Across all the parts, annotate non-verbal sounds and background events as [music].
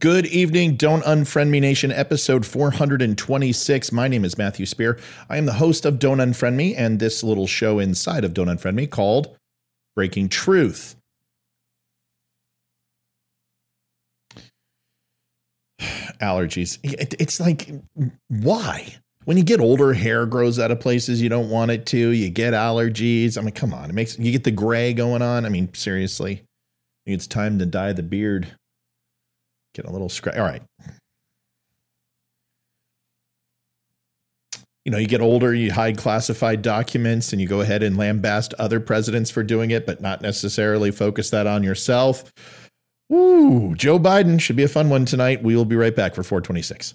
Good evening, Don't Unfriend Me Nation, episode 426. My name is Matthew Spear. I am the host of Don't Unfriend Me and this little show inside of Don't Unfriend Me called Breaking Truth. [sighs] Allergies. It's like, why? When you get older, hair grows out of places you don't want it to. You get allergies. I mean, come on. It makes you get the gray going on. I mean, seriously. It's time to dye the beard. Get a little scratch. All right. You know, you get older, you hide classified documents, and you go ahead and lambast other presidents for doing it, but not necessarily focus that on yourself. Woo, Joe Biden should be a fun one tonight. We will be right back for 426.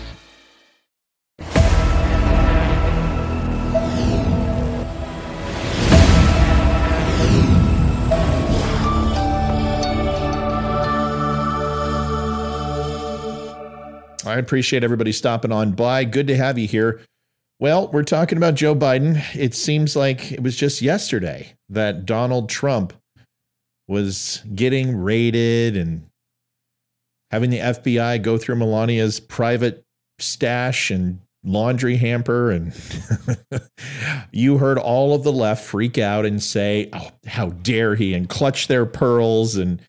I appreciate everybody stopping on by. Good to have you here. Well, we're talking about Joe Biden. It seems like it was just yesterday that Donald Trump was getting raided and having the FBI go through Melania's private stash and laundry hamper. And [laughs] you heard all of the left freak out and say, Oh, how dare he, and clutch their pearls. And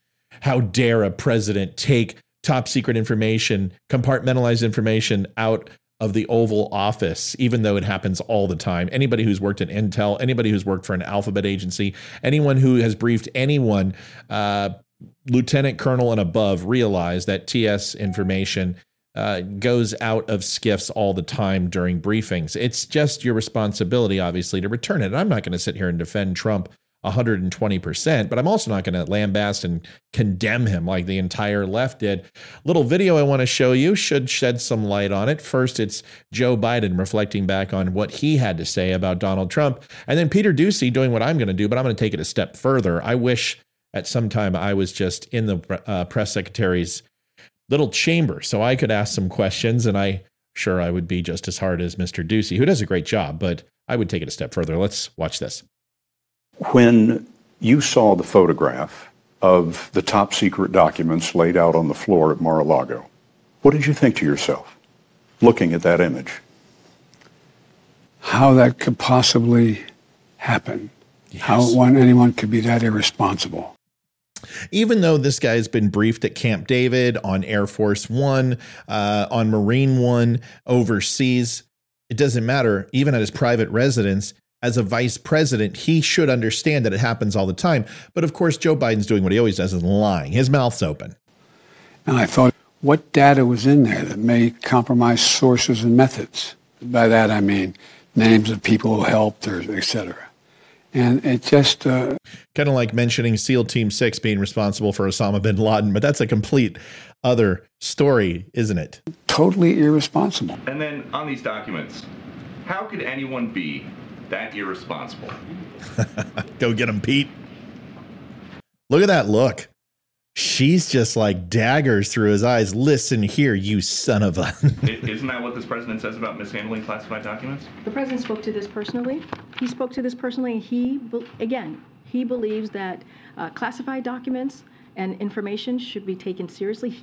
how dare a president take top secret information, compartmentalized information out of the Oval Office, even though it happens all the time. Anybody who's worked at Intel, anybody who's worked for an alphabet agency, anyone who has briefed anyone, uh, lieutenant colonel and above, realize that TS information uh, goes out of SCIFs all the time during briefings. It's just your responsibility, obviously, to return it. And I'm not going to sit here and defend Trump 120%, but I'm also not going to lambast and condemn him like the entire left did. Little video I want to show you should shed some light on it. First, it's Joe Biden reflecting back on what he had to say about Donald Trump, and then Peter Doocy doing what I'm going to do, but I'm going to take it a step further. I wish at some time I was just in the uh, press secretary's little chamber so I could ask some questions, and I sure I would be just as hard as Mr. Doocy, who does a great job, but I would take it a step further. Let's watch this. When you saw the photograph of the top secret documents laid out on the floor at Mar-a-Lago, what did you think to yourself looking at that image? How that could possibly happen. Yes. How one, anyone could be that irresponsible. Even though this guy has been briefed at Camp David, on Air Force One, uh, on Marine One, overseas, it doesn't matter. Even at his private residence, as a vice president, he should understand that it happens all the time. But of course, Joe Biden's doing what he always does is lying. His mouth's open. And I thought, what data was in there that may compromise sources and methods? By that, I mean names of people who helped or et cetera. And it just. Uh, kind of like mentioning SEAL Team 6 being responsible for Osama bin Laden, but that's a complete other story, isn't it? Totally irresponsible. And then on these documents, how could anyone be that irresponsible. [laughs] Go get him, Pete. Look at that look. She's just like daggers through his eyes. Listen here, you son of a. [laughs] Isn't that what this president says about mishandling classified documents? The president spoke to this personally. He spoke to this personally. He, again, he believes that uh, classified documents and information should be taken seriously. He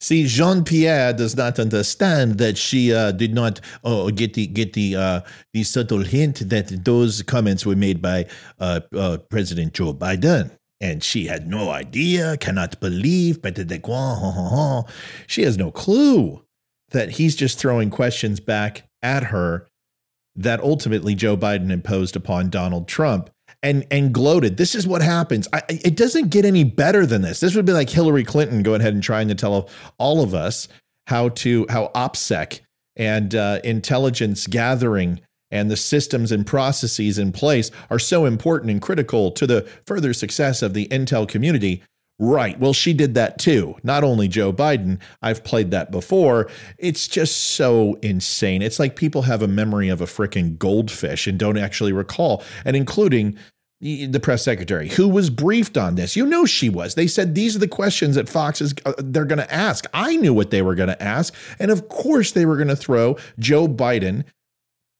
See, Jean Pierre does not understand that she uh, did not uh, get the get the uh, the subtle hint that those comments were made by uh, uh, President Joe Biden, and she had no idea, cannot believe. But de Guan, She has no clue that he's just throwing questions back at her that ultimately Joe Biden imposed upon Donald Trump and and gloated. This is what happens. I, it doesn't get any better than this. This would be like Hillary Clinton going ahead and trying to tell all of us how to how OPSEC and uh, intelligence gathering and the systems and processes in place are so important and critical to the further success of the intel community. Right. Well, she did that too. Not only Joe Biden, I've played that before. It's just so insane. It's like people have a memory of a freaking goldfish and don't actually recall, and including the press secretary who was briefed on this. You know she was. They said these are the questions that Fox is uh, they're going to ask. I knew what they were going to ask, and of course they were going to throw Joe Biden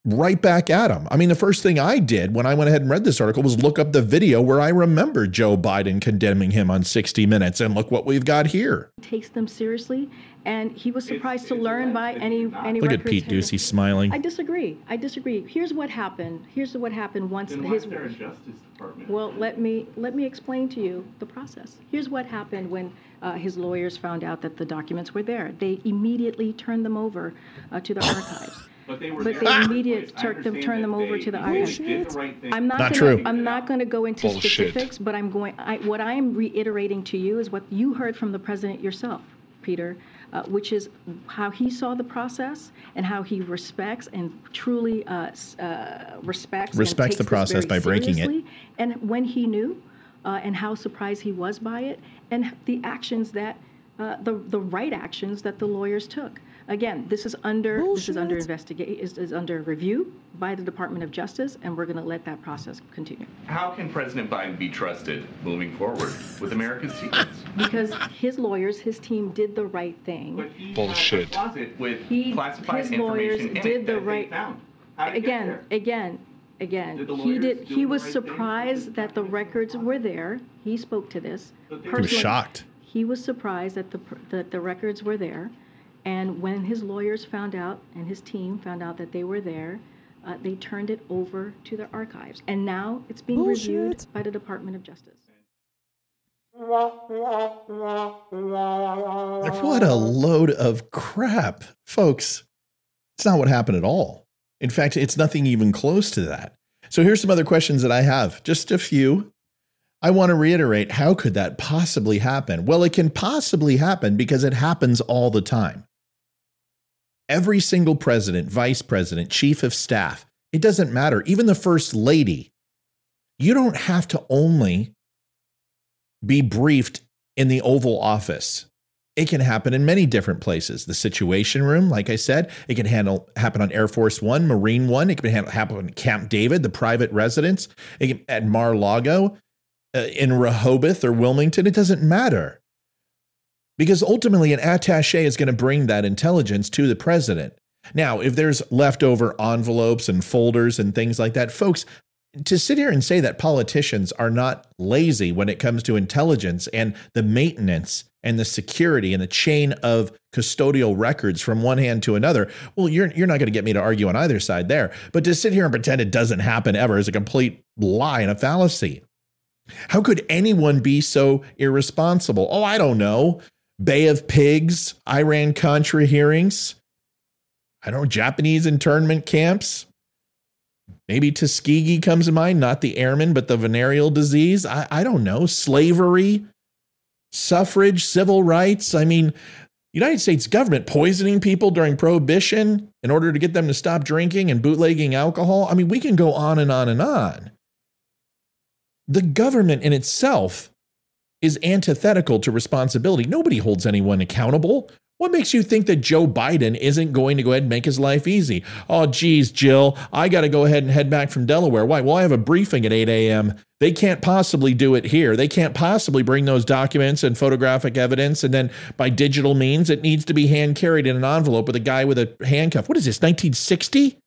right back at him. I mean, the first thing I did when I went ahead and read this article was look up the video where I remember Joe Biden condemning him on 60 Minutes, and look what we've got here. Takes them seriously, and he was surprised to learn by any any. Look at Pete Doocy smiling. I disagree. I disagree. Here's what happened. Here's what happened once Then his. why is there a Justice Department? Well, let me let me explain to you the process. Here's what happened when uh, his lawyers found out that the documents were there. They immediately turned them over uh, to the archives. But they were But they in the immediate first place. I turn them turn them over to the they archives. the right. I'm not, Not gonna, true. I'm not going to go into Bullshit. specifics, but I'm going. I, what I am reiterating to you is what you heard from the president yourself, Peter, uh, which is how he saw the process and how he respects and truly uh, uh, respects Respects takes the process by breaking it. And when he knew, uh, and how surprised he was by it, and the actions that uh, the the right actions that the lawyers took. Again, this is under this is under investigate is, is under review by the Department of Justice, and we're going to let that process continue How can President Biden be trusted moving forward with America's secrets? because his lawyers, his team did the right thing. But he Bullshit. Has a closet with He, classified his lawyers information in did the that right. They found. How did it get Again, there? again, again. Did the He lawyers did. do He the was right thing? surprised that the records were there. He spoke to this. But they He was personally. shocked. He was surprised that the pr- that the records were there, and when his lawyers found out and his team found out that they were there, uh, they turned it over to the archives, and now it's being reviewed by the Department of Justice. What a load of crap, folks. It's not what happened at all. In fact, it's nothing even close to that. So here's some other questions that I have, just a few. I want to reiterate how could that possibly happen? Well, it can possibly happen because it happens all the time. Every single president, vice president, chief of staff, it doesn't matter, even the first lady, you don't have to only be briefed in the Oval Office. It can happen in many different places. The Situation Room, like I said, it can handle happen on Air Force One, Marine One. It can handle, happen on Camp David, the private residence, it can, at Mar-Lago, uh, in Rehoboth or Wilmington. It doesn't matter because ultimately an attaché is going to bring that intelligence to the president. Now, if there's leftover envelopes and folders and things like that, folks, to sit here and say that politicians are not lazy when it comes to intelligence and the maintenance and the security and the chain of custodial records from one hand to another, well, you're, you're not going to get me to argue on either side there. But to sit here and pretend it doesn't happen ever is a complete lie and a fallacy. How could anyone be so irresponsible? Oh, I don't know. Bay of Pigs, Iran Contra hearings, I don't know, Japanese internment camps. Maybe Tuskegee comes to mind, not the airman, but the venereal disease. I, I don't know. Slavery, suffrage, civil rights. I mean, United States government poisoning people during prohibition in order to get them to stop drinking and bootlegging alcohol. I mean, we can go on and on and on. The government in itself is antithetical to responsibility. Nobody holds anyone accountable. What makes you think that Joe Biden isn't going to go ahead and make his life easy? Oh, geez, Jill, I got to go ahead and head back from Delaware. Why? Well, I have a briefing at 8 a.m. They can't possibly do it here. They can't possibly bring those documents and photographic evidence. And then by digital means, it needs to be hand carried in an envelope with a guy with a handcuff. What is this, 1960?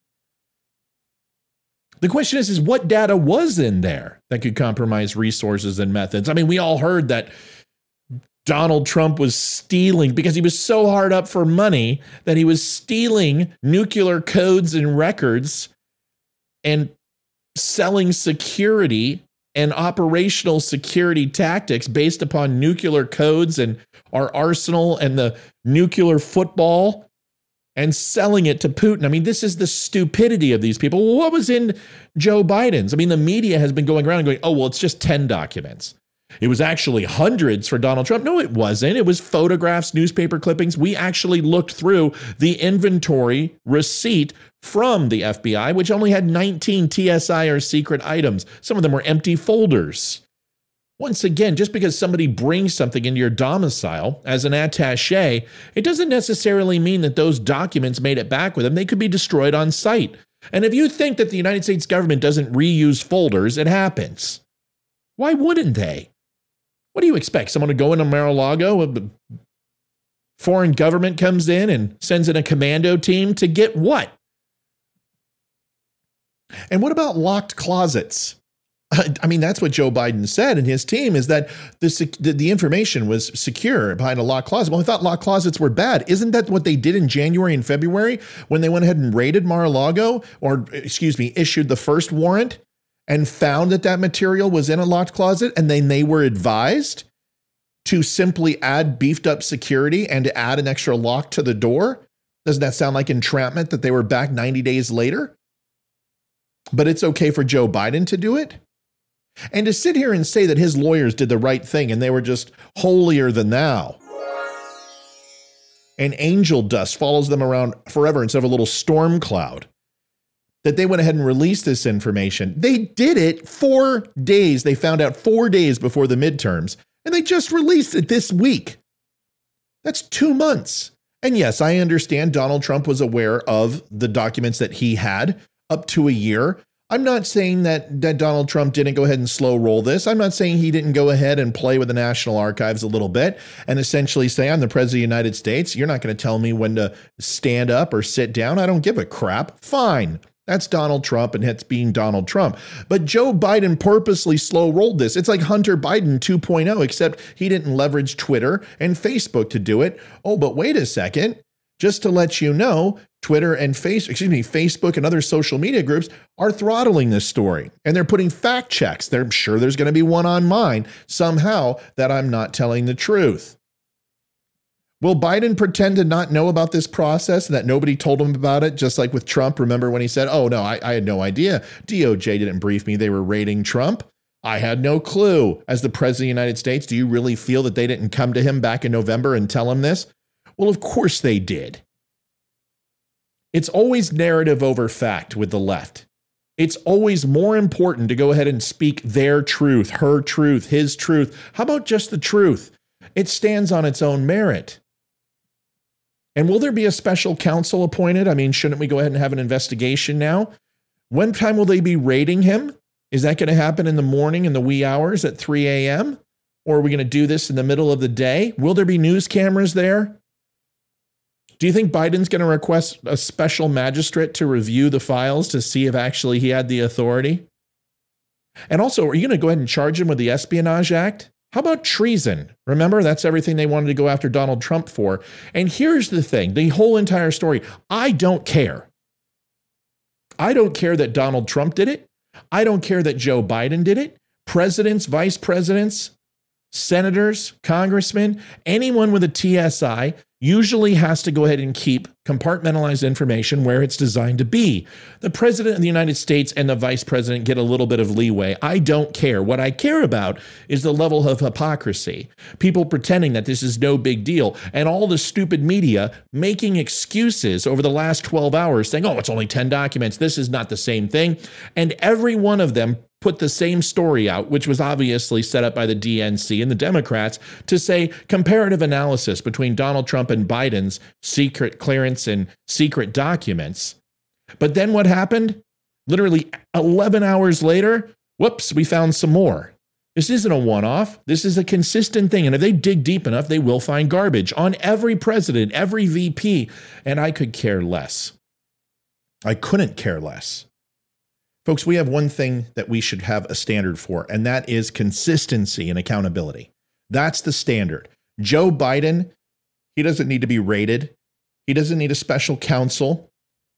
The question is, is what data was in there that could compromise resources and methods? I mean, we all heard that Donald Trump was stealing because he was so hard up for money that he was stealing nuclear codes and records and selling security and operational security tactics based upon nuclear codes and our arsenal and the nuclear football and selling it to Putin. I mean, this is the stupidity of these people. What was in Joe Biden's? I mean, the media has been going around and going, oh, well, it's just 10 documents. It was actually hundreds for Donald Trump. No, it wasn't. It was photographs, newspaper clippings. We actually looked through the inventory receipt from the FBI, which only had 19 TSI or secret items. Some of them were empty folders. Once again, just because somebody brings something into your domicile as an attache, it doesn't necessarily mean that those documents made it back with them. They could be destroyed on site. And if you think that the United States government doesn't reuse folders, it happens. Why wouldn't they? What do you expect? Someone to go into Mar-a-Lago, a foreign government comes in and sends in a commando team to get what? And what about locked closets? I mean, that's what Joe Biden said and his team is that the, the information was secure behind a locked closet. Well, I thought locked closets were bad. Isn't that what they did in January and February when they went ahead and raided Mar-a-Lago or, excuse me, issued the first warrant and found that that material was in a locked closet and then they were advised to simply add beefed up security and to add an extra lock to the door? Doesn't that sound like entrapment that they were back 90 days later? But it's okay for Joe Biden to do it? And to sit here and say that his lawyers did the right thing and they were just holier than thou. And angel dust follows them around forever instead of a little storm cloud. That they went ahead and released this information. They did it four days. They found out four days before the midterms, and they just released it this week. That's two months. And yes, I understand Donald Trump was aware of the documents that he had up to a year. I'm not saying that, that Donald Trump didn't go ahead and slow roll this. I'm not saying he didn't go ahead and play with the National Archives a little bit and essentially say, I'm the president of the United States. You're not going to tell me when to stand up or sit down. I don't give a crap. Fine. That's Donald Trump, and it's being Donald Trump. But Joe Biden purposely slow rolled this. It's like Hunter Biden 2.0, except he didn't leverage Twitter and Facebook to do it. Oh, but wait a second. Just to let you know, Twitter and face, excuse me, Facebook and other social media groups are throttling this story and they're putting fact checks. They're sure there's going to be one on mine somehow that I'm not telling the truth. Will Biden pretend to not know about this process and that nobody told him about it, just like with Trump? Remember when he said, Oh, no, I, I had no idea. DOJ didn't brief me. They were raiding Trump. I had no clue. As the president of the United States, do you really feel that they didn't come to him back in November and tell him this? Well, of course they did. It's always narrative over fact with the left. It's always more important to go ahead and speak their truth, her truth, his truth. How about just the truth? It stands on its own merit. And will there be a special counsel appointed? I mean, shouldn't we go ahead and have an investigation now? When time will they be raiding him? Is that going to happen in the morning in the wee hours at 3 a.m.? Or are we going to do this in the middle of the day? Will there be news cameras there? Do you think Biden's going to request a special magistrate to review the files to see if actually he had the authority? And also, are you going to go ahead and charge him with the Espionage Act? How about treason? Remember, that's everything they wanted to go after Donald Trump for. And here's the thing the whole entire story I don't care. I don't care that Donald Trump did it. I don't care that Joe Biden did it. Presidents, vice presidents, senators, congressmen, anyone with a TSI usually has to go ahead and keep compartmentalized information where it's designed to be. The president of the United States and the vice president get a little bit of leeway. I don't care. What I care about is the level of hypocrisy. People pretending that this is no big deal, and all the stupid media making excuses over the last 12 hours saying, oh, it's only 10 documents. This is not the same thing. And every one of them put the same story out, which was obviously set up by the DNC and the Democrats, to say comparative analysis between Donald Trump and Biden's secret clearance and secret documents. But then what happened? Literally 11 hours later, whoops, we found some more. This isn't a one off. This is a consistent thing. And if they dig deep enough, they will find garbage on every president, every VP. And I could care less. I couldn't care less. Folks, we have one thing that we should have a standard for, and that is consistency and accountability. That's the standard. Joe Biden, he doesn't need to be rated. He doesn't need a special counsel.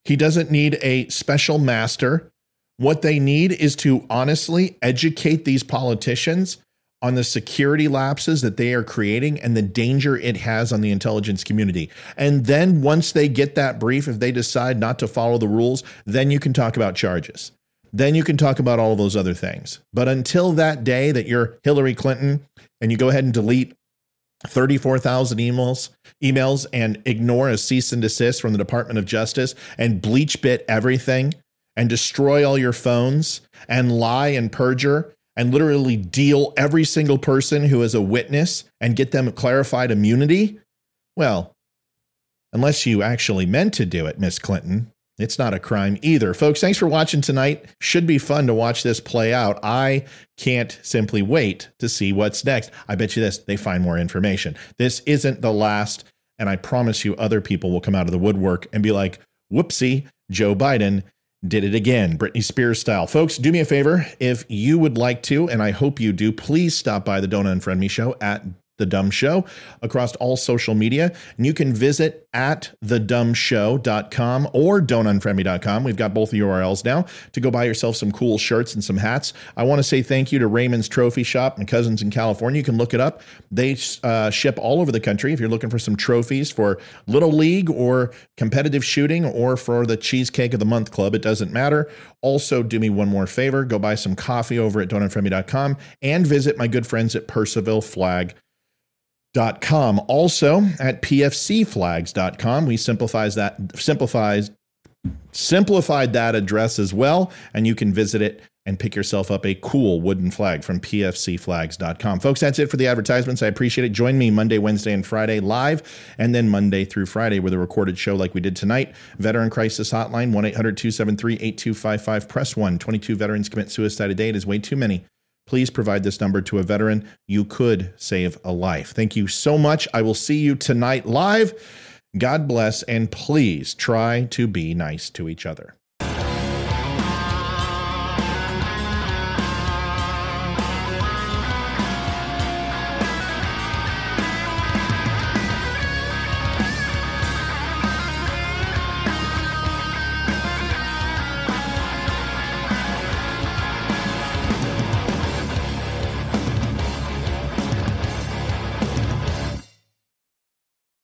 He doesn't need a special master. What they need is to honestly educate these politicians on the security lapses that they are creating and the danger it has on the intelligence community. And then once they get that brief, if they decide not to follow the rules, then you can talk about charges then you can talk about all those other things. But until that day that you're Hillary Clinton and you go ahead and delete 34,000 emails emails and ignore a cease and desist from the Department of Justice and BleachBit everything and destroy all your phones and lie and perjure and literally deal every single person who is a witness and get them a clarified immunity? Well, unless you actually meant to do it, Miss Clinton, it's not a crime either. Folks, thanks for watching tonight. Should be fun to watch this play out. I can't simply wait to see what's next. I bet you this, they find more information. This isn't the last, and I promise you, other people will come out of the woodwork and be like, whoopsie, Joe Biden did it again, Britney Spears style. Folks, do me a favor. If you would like to, and I hope you do, please stop by the Don't Unfriend Me show at the Dumb Show across all social media. And you can visit at thedumbshow.com or don'tunfriendme.com. We've got both URLs now to go buy yourself some cool shirts and some hats. I want to say thank you to Raymond's Trophy Shop and Cousins in California. You can look it up. They uh, ship all over the country if you're looking for some trophies for Little League or competitive shooting or for the Cheesecake of the Month Club. It doesn't matter. Also, do me one more favor go buy some coffee over at don'tunfriendme.com and visit my good friends at Percival Flag com. Also at pfcflags.com, we simplifies that simplifies simplified that address as well, and you can visit it and pick yourself up a cool wooden flag from pfcflags.com. Folks, that's it for the advertisements. I appreciate it. Join me Monday, Wednesday, and Friday live, and then Monday through Friday with a recorded show like we did tonight. Veteran Crisis Hotline, 1 800 273 8255. Press 1. 22 veterans commit suicide a day. It is way too many please provide this number to a veteran. You could save a life. Thank you so much. I will see you tonight live. God bless, and please try to be nice to each other.